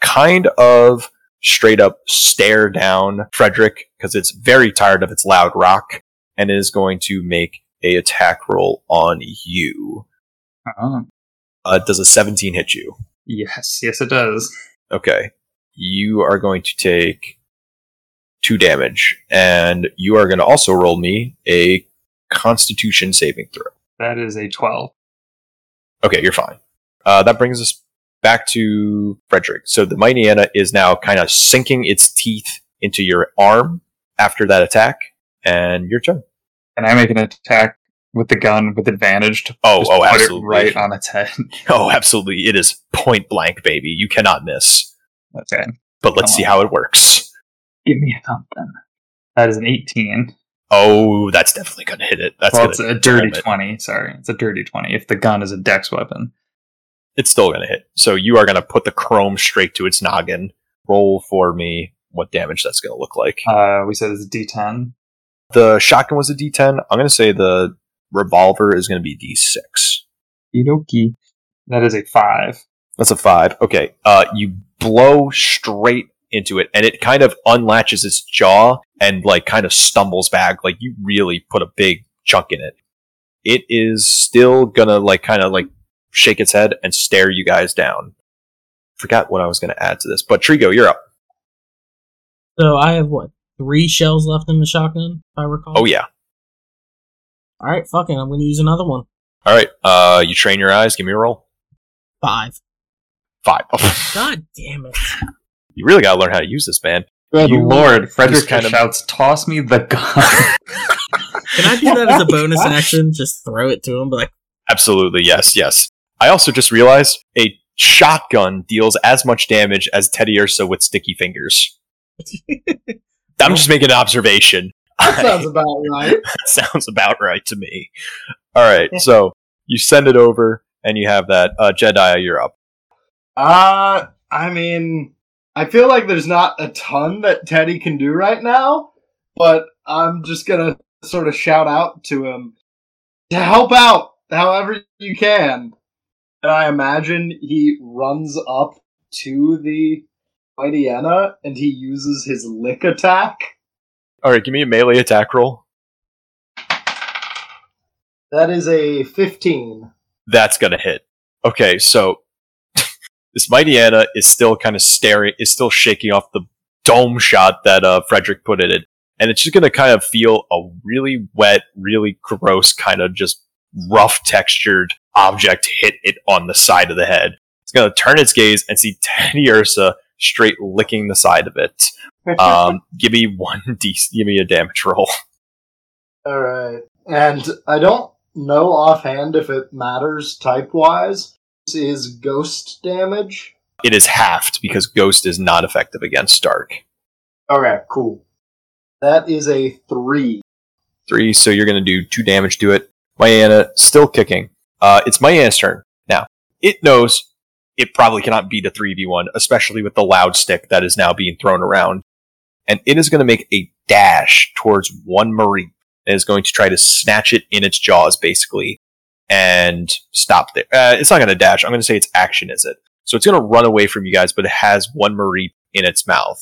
kind of straight up stare down Frederick because it's very tired of its loud rock, and is going to make a attack roll on you. Oh, Uh, does a 17 hit you? yes, yes, it does. Okay. You are going to take two damage, and you are going to also roll me a Constitution saving throw. That is a 12. Okay, you're fine. Uh, that brings us back to Frederick. So the Mightyena is now kind of sinking its teeth into your arm after that attack, and your turn. Can I make an attack with the gun with advantage to Oh, oh, absolutely. it right on its head? Oh, absolutely. It is point blank, baby. You cannot miss. okay. But let's Come see on. how it works. Give me a something. That is an 18. Oh, that's definitely going to hit it. That's well, it's a dirty 20. Sorry. It's a dirty 20 if the gun is a dex weapon. It's still going to hit. So you are going to put the chrome straight to its noggin. Roll for me what damage that's going to look like. Uh, we said it's a d10. The shotgun was a D10. I'm going to say the revolver is going to be D6. Okie That is a 5. That's a five. Okay. Uh, you blow straight into it, and it kind of unlatches its jaw and like kind of stumbles back. Like you really put a big chunk in it. It is still gonna like kind of like shake its head and stare you guys down. Forgot what I was gonna add to this, but Trigo, you're up. So I have what three shells left in the shotgun, if I recall. Oh yeah. All right, fucking, I'm gonna use another one. All right. Uh, you train your eyes. Give me a roll. Five. Five. God damn it. you really got to learn how to use this, man. Good You lord, Frederick just kind of- shouts, "Toss me the gun." Can I do that as a bonus action? Just throw it to him, but like, Absolutely, yes, yes. I also just realized a shotgun deals as much damage as Teddiursa with sticky fingers. I'm just making an observation. That sounds about right. sounds about right to me. All right, so you send it over, and you have that. Uh, Jedi, you're up. Uh, I mean, I feel like there's not a ton that Teddy can do right now, but I'm just gonna sort of shout out to him to help out however you can. And I imagine he runs up to the Mightyena and he uses his lick attack. All right, give me a melee attack roll. That is a 15. That's gonna hit. Okay, so this Mightyena is still kind of staring, is still shaking off the dome shot that uh, Frederick put in it, and it's just gonna kind of feel a really wet, really gross, kind of just rough textured object hit it on the side of the head. It's gonna turn its gaze and see Teddiursa straight licking the side of it. Um, give me one d, give me a damage roll. Alright. And I don't know offhand if it matters type wise. This is ghost damage. It is halved because Ghost is not effective against Dark. Okay, cool. That is a three. three, so you're going to do two damage to it. Myanna still kicking. Uh, it's Myanna's turn. Now, it knows it probably cannot beat a 3v1, especially with the loud stick that is now being thrown around. And it is going to make a dash towards one Marie. It is going to try to snatch it in its jaws, basically, and stop there. Uh, it's not going to dash. I'm going to say its action is it. So it's going to run away from you guys, but it has one Marie in its mouth.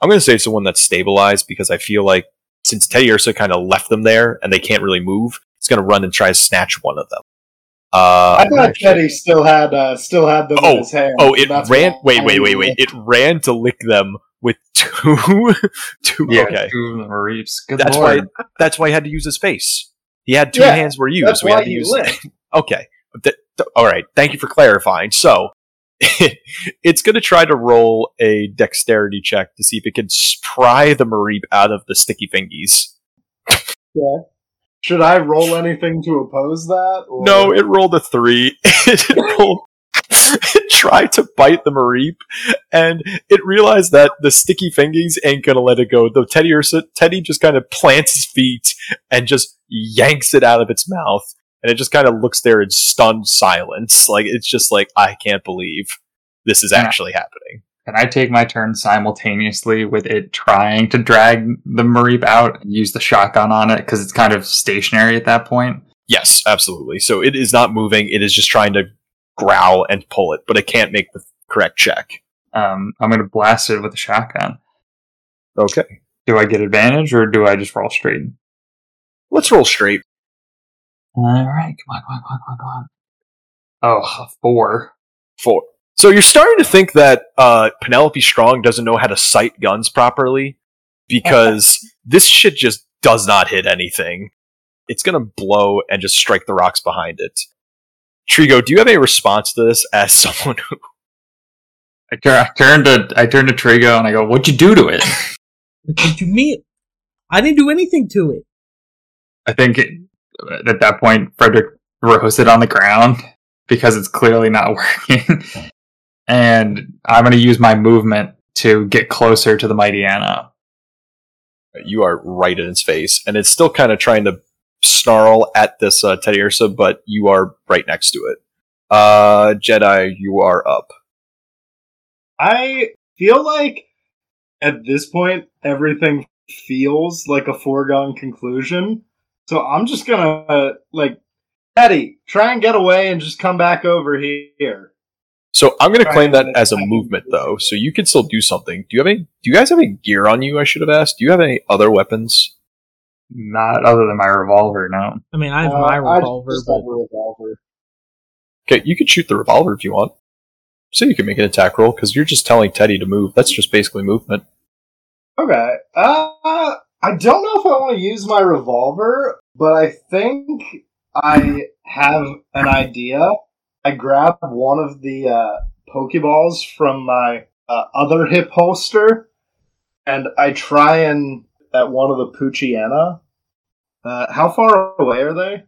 I'm going to say it's the one that's stabilized because I feel like since Teddiursa kind of left them there and they can't really move, it's going to run and try to snatch one of them. Uh, I thought actually- Teddy still had uh, still had them Oh, in his hand. Oh, it ran. Wait, wait, wait, wait! It ran to lick them with two. two. yeah, okay, two of the Reeps. Good that's lord. why. That's why he had to use his face. He had two Yeah, hands were used. That's so he had to you use. licked. Okay. Th- th- all right. Thank you for clarifying. So, it's going to try to roll a dexterity check to see if it can s- pry the Mareep out of the sticky fingies. Should I roll anything to oppose that? Or? No, it rolled a three. it rolled. It tried to bite the Mareep, and it realized that the sticky fingies ain't gonna let it go. The Teddiursa, Teddy just kind of plants his feet and just yanks it out of its mouth, and it just kind of looks there in stunned silence. Like it's just like I can't believe this is Yeah. actually happening. Can I take my turn simultaneously with it trying to drag the Mareep out and use the shotgun on it because it's kind of stationary at that point? Yes, absolutely. So it is not moving. It is just trying to growl and pull it, but it can't make the correct check. Um, I'm going to blast it with a shotgun. Okay, Do I get advantage or do I just roll straight? let's roll straight. All right, come on, come on, come on, come on, come on. Oh, a four. Four. So you're starting to think that uh, Penelope Strong doesn't know how to sight guns properly because this shit just does not hit anything. It's gonna blow and just strike the rocks behind it. Trigo, do you have any response to this as someone who I, tur- I turn to I turn to Trigo and I go, "What'd you do to it?" what did you mean? I didn't do anything to it. I think it, at that point, Frederick throws it on the ground because it's clearly not working. and I'm going to use my movement to get closer to the Mightyena. you are right in its face, and it's still kind of trying to snarl at this uh, Teddiursa, but you are right next to it. Uh, Jedi, you are up. I feel like at this point everything feels like a foregone conclusion. So I'm just gonna uh, like Teddy try and get away and just come back over here. So I'm going to Right, claim that as a movement, though. So you can still do something. Do you have any? Do you guys have any gear on you? I should have asked. Do you have any other weapons? Not other than my revolver, no. I mean, I have Uh, my I revolver, just but have a revolver. Okay, you can shoot the revolver if you want. So you can make an attack roll because you're just telling Teddy to move. That's just basically movement. Okay. Uh, I don't know if I want to use my revolver. but I think I have an idea. I grab one of the uh, Pokeballs from my uh, other hip holster, and I try and at one of the Poochyena. Uh, how far away are they?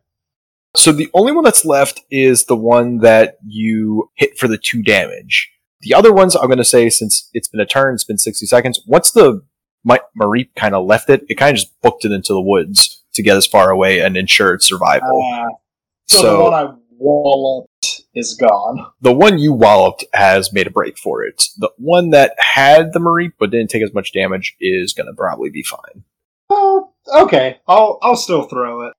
So the only one that's left is the one that you hit for the two damage. The other ones, I'm going to say, since it's been a turn, it's been 60 seconds. Once the Ma- Mareep kind of left it, it kind of just booked it into the woods to get as far away and ensure its survival. Uh, so, so the one I walloped is gone. the one you walloped has made a break for it. The one that had the Mareep but didn't take as much damage is going to probably be fine. Uh, okay, I'll I'll still throw it.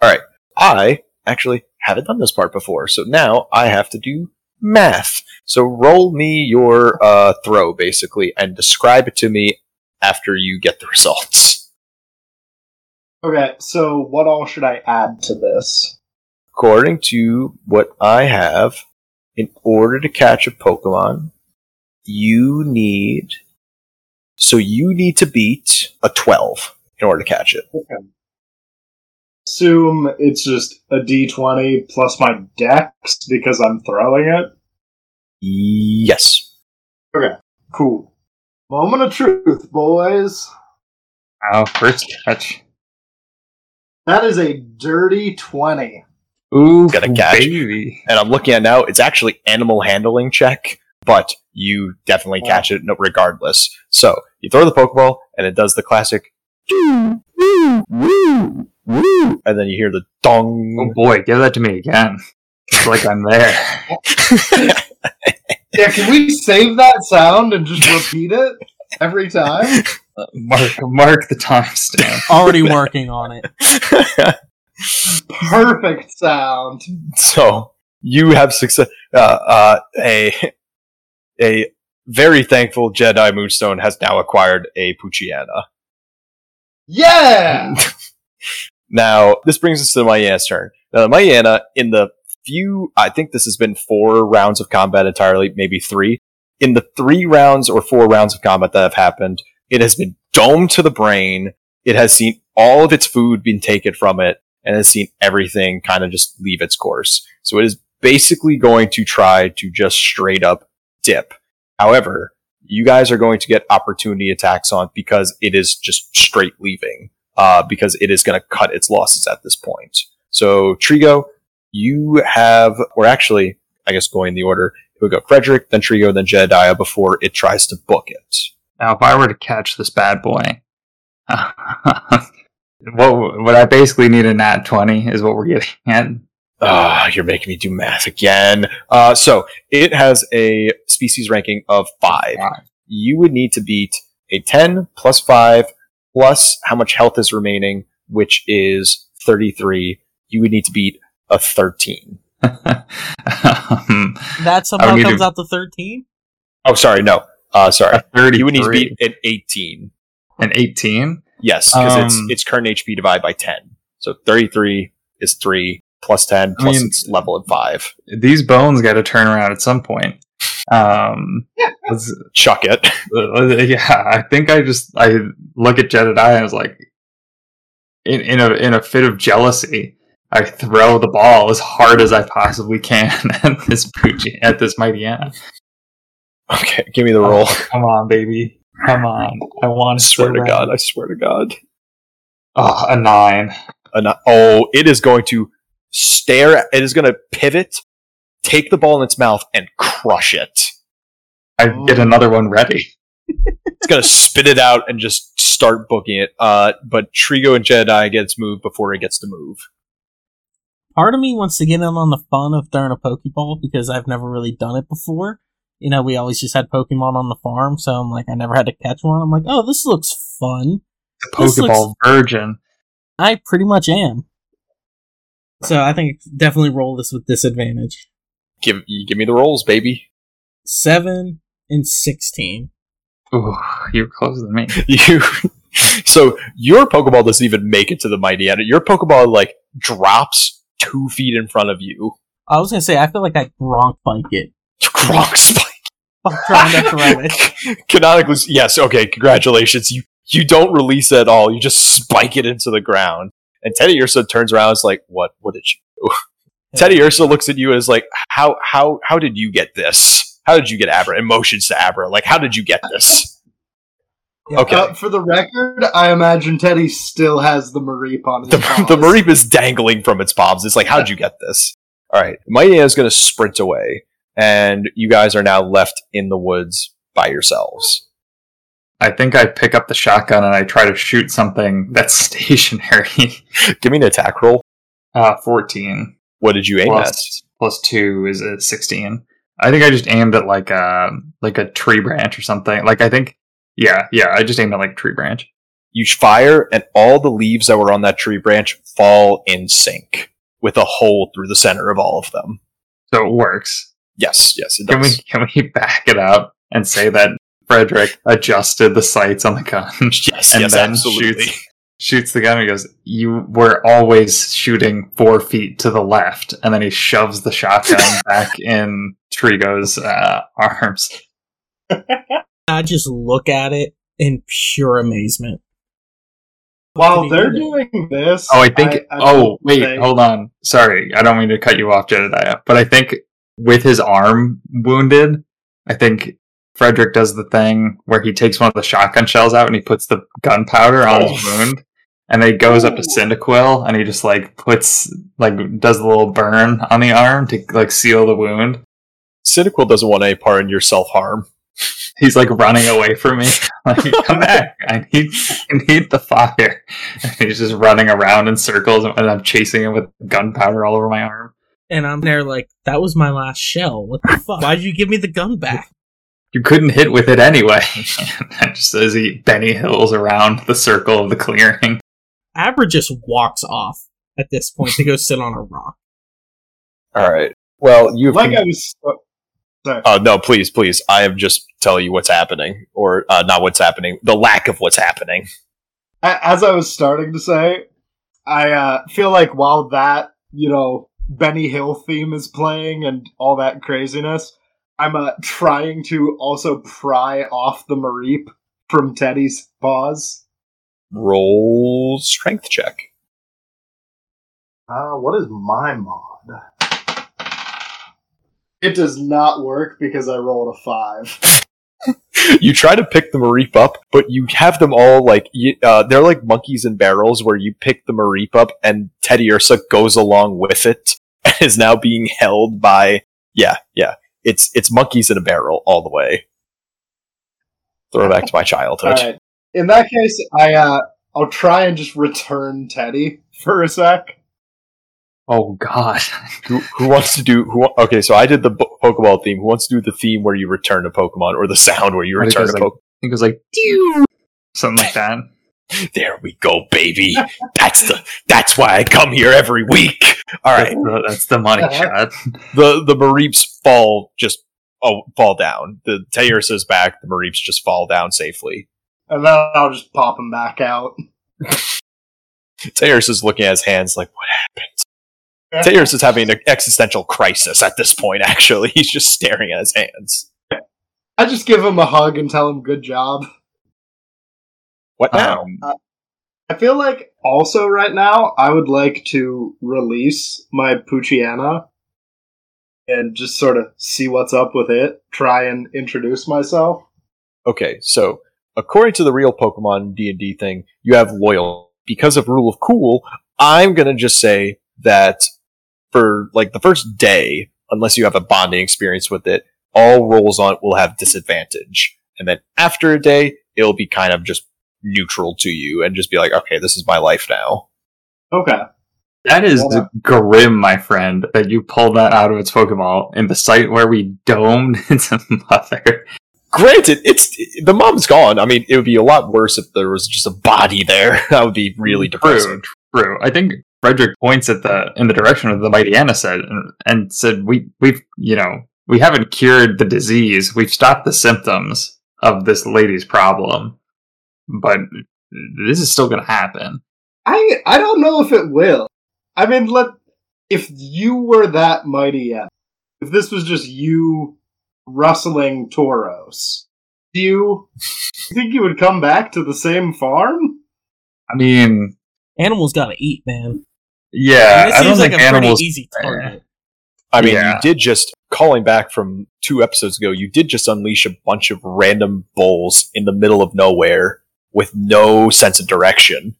All right. I actually haven't done this part before, so now I have to do math. So roll me your uh, throw, basically, and describe it to me after you get the results. Okay, so what all should I add to this? According to what I have, in order to catch a Pokemon, you need. So you need to beat a 12 in order to catch it. Assume it's just a d20 plus my dex because I'm throwing it. Yes. Okay, cool. Moment of truth, boys. Wow, first catch. That is a dirty 20. Ooh, Got a catch. baby. and I'm looking at now, it's actually animal handling check, but you definitely Wow. catch it regardless. So you throw the Pokeball, and it does the classic, and then you hear the dong. Oh boy, give that to me again. It's like I'm there. Yeah, can we save that sound and just repeat it every time? Mark, mark the timestamp. Already working on it. Perfect sound. so you have success. Uh, uh, a a very thankful Jedi Moonstone has now acquired a Poochyena. Yeah! Now, this brings us to Myena's turn. Now, Myana, in the few, I think this has been four rounds of combat entirely, maybe three. In the three rounds or four rounds of combat that have happened, it has been domed to the brain. It has seen all of its food being taken from it and has seen everything kind of just leave its course. So it is basically going to try to just straight up dip. However, you guys are going to get opportunity attacks on because it is just straight leaving uh, because it is going to cut its losses at this point. So, Trigo, you have, or actually, I guess going in the order, it would go Frederick, then Trigo, then Jedediah before it tries to book it. Now, if I were to catch this bad boy, what would I basically need a nat twenty? Is what we're getting at. Ah, you're making me do math again. Uh, so, it has a species ranking of five. Five. You would need to beat a 10 plus 5 plus how much health is remaining, which is 33. You would need to beat a 13. um, That somehow would comes to- out to 13? Oh, sorry, no. Uh, sorry. a thirty. You would need to beat an 18. an eighteen. Yes, because it's Um, it's current HP divided by ten. So thirty three is three plus ten I plus mean- its level at five. These bones got to turn around at some point. Um, let's- Chuck it. uh, yeah, I think I just I look at Jedediah and I was like, in in a in a fit of jealousy, I throw the ball as hard as I possibly can at this Poochie, at this Mightyena. Okay, give me the roll. Come on, baby, come on! I I want to swear to God. I swear to God. Oh, a nine. And, uh, oh, it is going to stare. At, it is going to pivot, take the ball in its mouth, and crush it. I get another one ready. It's going to spit it out and just start booking it. Uh, but Trigo and Jedediah gets moved before it gets to move. Part of me wants to get in on the fun of throwing a Pokeball because I've never really done it before. You know, we always just had Pokemon on the farm, so I'm like, I never had to catch one. I'm like, oh, this looks fun. A This Pokeball looks- virgin. I pretty much am. So I think definitely roll this with disadvantage. Give you give me the rolls, baby. Seven and sixteen. Ooh, you're closer than me. you so your pokeball doesn't even make it to the Mightyena. your pokeball like drops two feet in front of you I was gonna say I feel like I Gronk spike it. Gronk spike I'm trying to throw it. canonically yes okay congratulations you you don't release it at all you just spike it into the ground And Teddiursa turns around and is like, What what did you do? Teddiursa looks at you and is like, How how how did you get this? How did you get Abra? And motions to Abra, like, how did you get this? Okay. Uh, for the record, I imagine Teddy still has the Mareep on his The, paws. the Mareep is dangling from its palms. It's like, how'd you get this? All right. Mighty is going to sprint away, and you guys are now left in the woods by yourselves. I think I pick up the shotgun and I try to shoot something that's stationary. Give me an attack roll. uh, 14 What did you aim at? plus, plus 2 is a 16. I think I just aimed at like a, like a tree branch or something. Like, I think, yeah, yeah, I just aimed at like a tree branch. You fire, and all the leaves that were on that tree branch fall in sync with a hole through the center of all of them. So it works. Yes, yes, it does. Can we, can we back it up and say that Frederick adjusted the sights on the gun? Yes, and yes, then absolutely. shoots shoots the gun and goes, "You were always shooting four feet to the left," and then he shoves the shotgun back in Trigo's uh, arms. I just look at it in pure amazement. While What did he they're doing this, Oh, I think. I oh, wait, say- hold on. Sorry, I don't mean to cut you off, Jedediah, but I think with his arm wounded, I think Frederick does the thing where he takes one of the shotgun shells out and he puts the gunpowder on his Oh. wound. And then he goes up to oh. Cyndaquil and he just like puts like does a little burn on the arm to like seal the wound. Cyndaquil doesn't want any part in your self harm. He's like running away from me. Like, come back! I need, I need the fire. And he's just running around in circles, and I'm chasing him with gunpowder all over my arm. And I'm there like, that was my last shell. What the fuck? Why'd you give me the gun back? You couldn't hit with it anyway. and just as he Benny Hills around the circle of the clearing. Abra just walks off at this point to go sit on a rock. All right. Well, you've like I was. sorry. Uh, no, please, please. I am just telling you what's happening, or uh, not what's happening, the lack of what's happening. As I was starting to say, I uh, feel like while that you know Benny Hill theme is playing and all that craziness, I'm uh, trying to also pry off the Mareep from Teddy's paws. Roll strength check. Uh, what is my mod? It does not work because I rolled a five. You try to pick the Mareep up, but you have them all like you, uh, they're like monkeys in barrels, where you pick the Mareep up and Teddiursa goes along with it and is now being held by yeah, yeah. It's it's monkeys in a barrel all the way. Throw back to my childhood. All right. In that case, I uh, I'll try and just return Teddy for a sec. Oh God! Who, who wants to do? Who, okay, so I did the bo- Pokeball theme. Who wants to do the theme where you return a Pokemon, or the sound where you return it a was Pokemon? He goes like "Pew," something like that. There we go, baby. That's the. That's why I come here every week. All right, That's the, that's the money uh-huh. shot. the the Mareeps fall just oh fall down. The Tears is back. The Mareeps just fall down safely. And then I'll just pop him back out. Tears is looking at his hands like, what happened? Tears is having an existential crisis at this point. Actually, he's just staring at his hands. I just give him a hug and tell him good job. What now? Um, I feel like also right now I would like to release my Poochyena and just sort of see what's up with it. Try and introduce myself. okay, so according to the real Pokemon D and D thing, you have loyal because of rule of cool. I'm gonna just say that for like the first day, unless you have a bonding experience with it, all rolls on it will have disadvantage, and then after a day, it'll be kind of just neutral to you and just be like, okay, this is my life now. Okay. that is Hold grim, my friend. That you pulled that out of its Pokeball in the site where we domed its mother. Granted, it's the mom's gone. I mean, it would be a lot worse if there was just a body there. that would be really depressing. True, true. I think Frederick points at the in the direction of the Mightyena said and, and said we we've you know we haven't cured the disease. We've stopped the symptoms of this lady's problem, but this is still going to happen. I I don't know if it will. I mean, let if you were that mighty, yeah. If this was just you rustling Tauros, do you think you would come back to the same farm? I mean, Animals gotta eat, man. Yeah, And I don't seems think like a animals. pretty easy target. I mean, Yeah. you did just calling back from two episodes ago. You did just unleash a bunch of random bulls in the middle of nowhere with no sense of direction.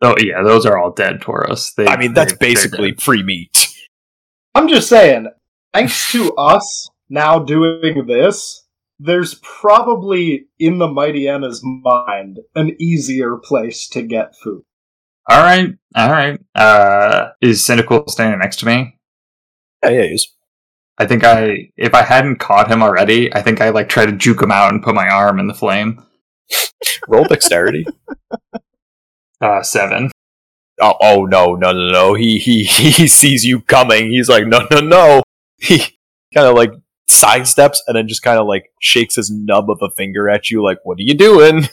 Oh yeah, those are all dead Tauros. They, I mean, that's they- basically free meat. I'm just saying, thanks to us now doing this, there's probably in the Mightyena's mind an easier place to get food. All right, all right. Uh, is Cyndaquil standing next to me? Yeah, yeah, he is. I think I, if I hadn't caught him already, I think I like try to juke him out and put my arm in the flame. Roll dexterity. Uh, seven. oh, oh no, no, no, no. He he he sees you coming. He's like, no, no, no. He kind of like sidesteps and then just kind of like shakes his nub of a finger at you, like, "What are you doing?"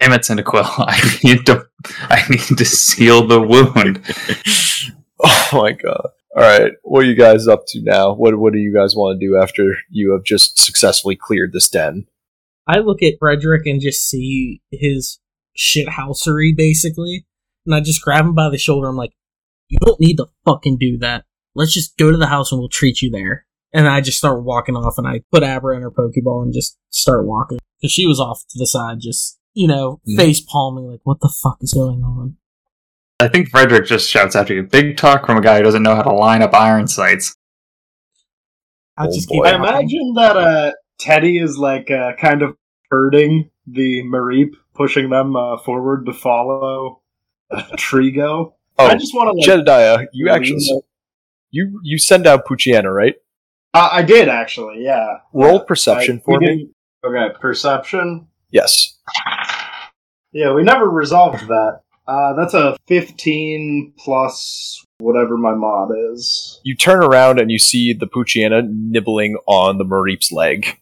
Damn it, Cyndaquil. I need to, I need to seal the wound. oh my god! All right, what are you guys up to now? What what do you guys want to do after you have just successfully cleared this den? I look at Frederick and just see his shithousery, basically, and I just grab him by the shoulder. I'm like, "You don't need to fucking do that. Let's just go to the house and we'll treat you there." And I just start walking off, and I put Abra in her Pokeball and just start walking because she was off to the side, just you know, Mhm. face palming, like, "What the fuck is going on?" I think Frederick just shouts after you. Big talk from a guy who doesn't know how to line up iron sights. I Oh just boy. keep. I imagine that uh, Teddy is like uh, kind of herding the Mareep, pushing them uh, forward to follow uh, Trigo. Oh, I just want to like, Jedediah, you actually you you send out Poochyena, right? Uh, I did actually, yeah. Roll Yeah. perception I- for me. Okay, perception. Yes. Yeah, we never resolved that. Uh, that's a 15 plus whatever my mod is. You turn around and you see the Poochyena nibbling on the Mareep's leg.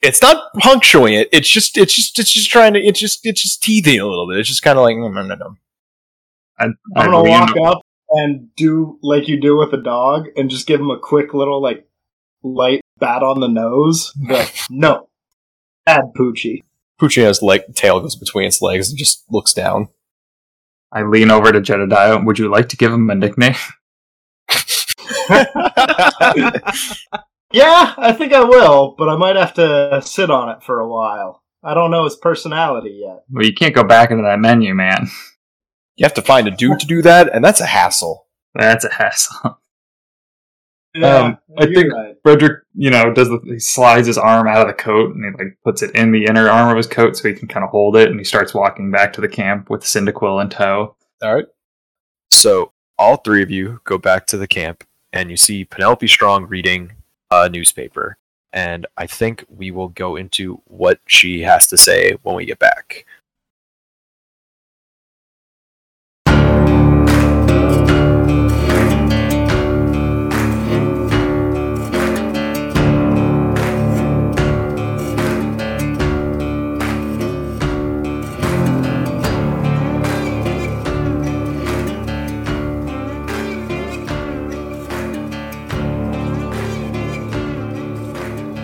It's not puncturing it. It's just it's just it's just trying to it's just it's just teething a little bit. It's just kind of like no no no no. I, I'm gonna lean- walk up and do like you do with a dog and just give him a quick little like light bat on the nose. But no, bad Poochie. Poochie has like tail goes between its legs and just looks down. I lean over to Jedediah. Would you like to give him a nickname? Yeah, I think I will, but I might have to sit on it for a while. I don't know his personality yet. Well, you can't go back into that menu, man. You have to find a dude to do that, and that's a hassle. That's a hassle. Yeah, Um, I think- right. Frederick, you know, does the, he slides his arm out of the coat and he like puts it in the inner arm of his coat so he can kind of hold it, and he starts walking back to the camp with Cyndaquil in tow. All right. So all three of you go back to the camp, and you see Penelope Strong reading a newspaper. And I think we will go into what she has to say when we get back.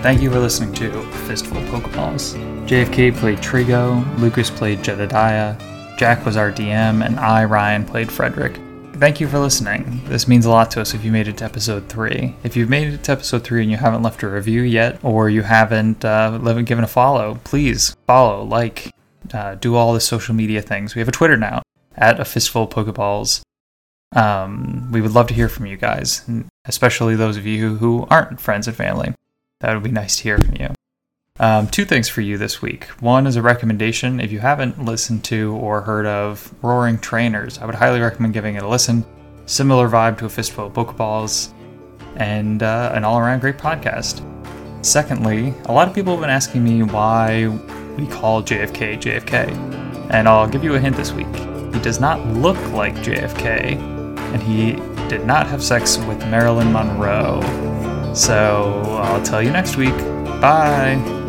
Thank you for listening to Fistful of Pokeballs. JFK played Trigo, Lucas played Jedediah, Jack was our DM, and I, Ryan, played Frederick. Thank you for listening. This means a lot to us if you made it to episode 3. If you've made it to episode 3 and you haven't left a review yet, or you haven't uh, given a follow, please follow, like, uh, do all the social media things. We have a Twitter now, at a fistful of Pokeballs. Um, we would love to hear from you guys, especially those of you who aren't friends and family. That would be nice to hear from you. Um, two things for you this week. One is a recommendation. If you haven't listened to or heard of Roaring Trainers, I would highly recommend giving it a listen. Similar vibe to a fistful of Pokeballs, and uh, an all around great podcast. Secondly, a lot of people have been asking me why we call JFK JFK, and I'll give you a hint this week. He does not look like JFK, and he did not have sex with Marilyn Monroe. So I'll tell you next week. Bye.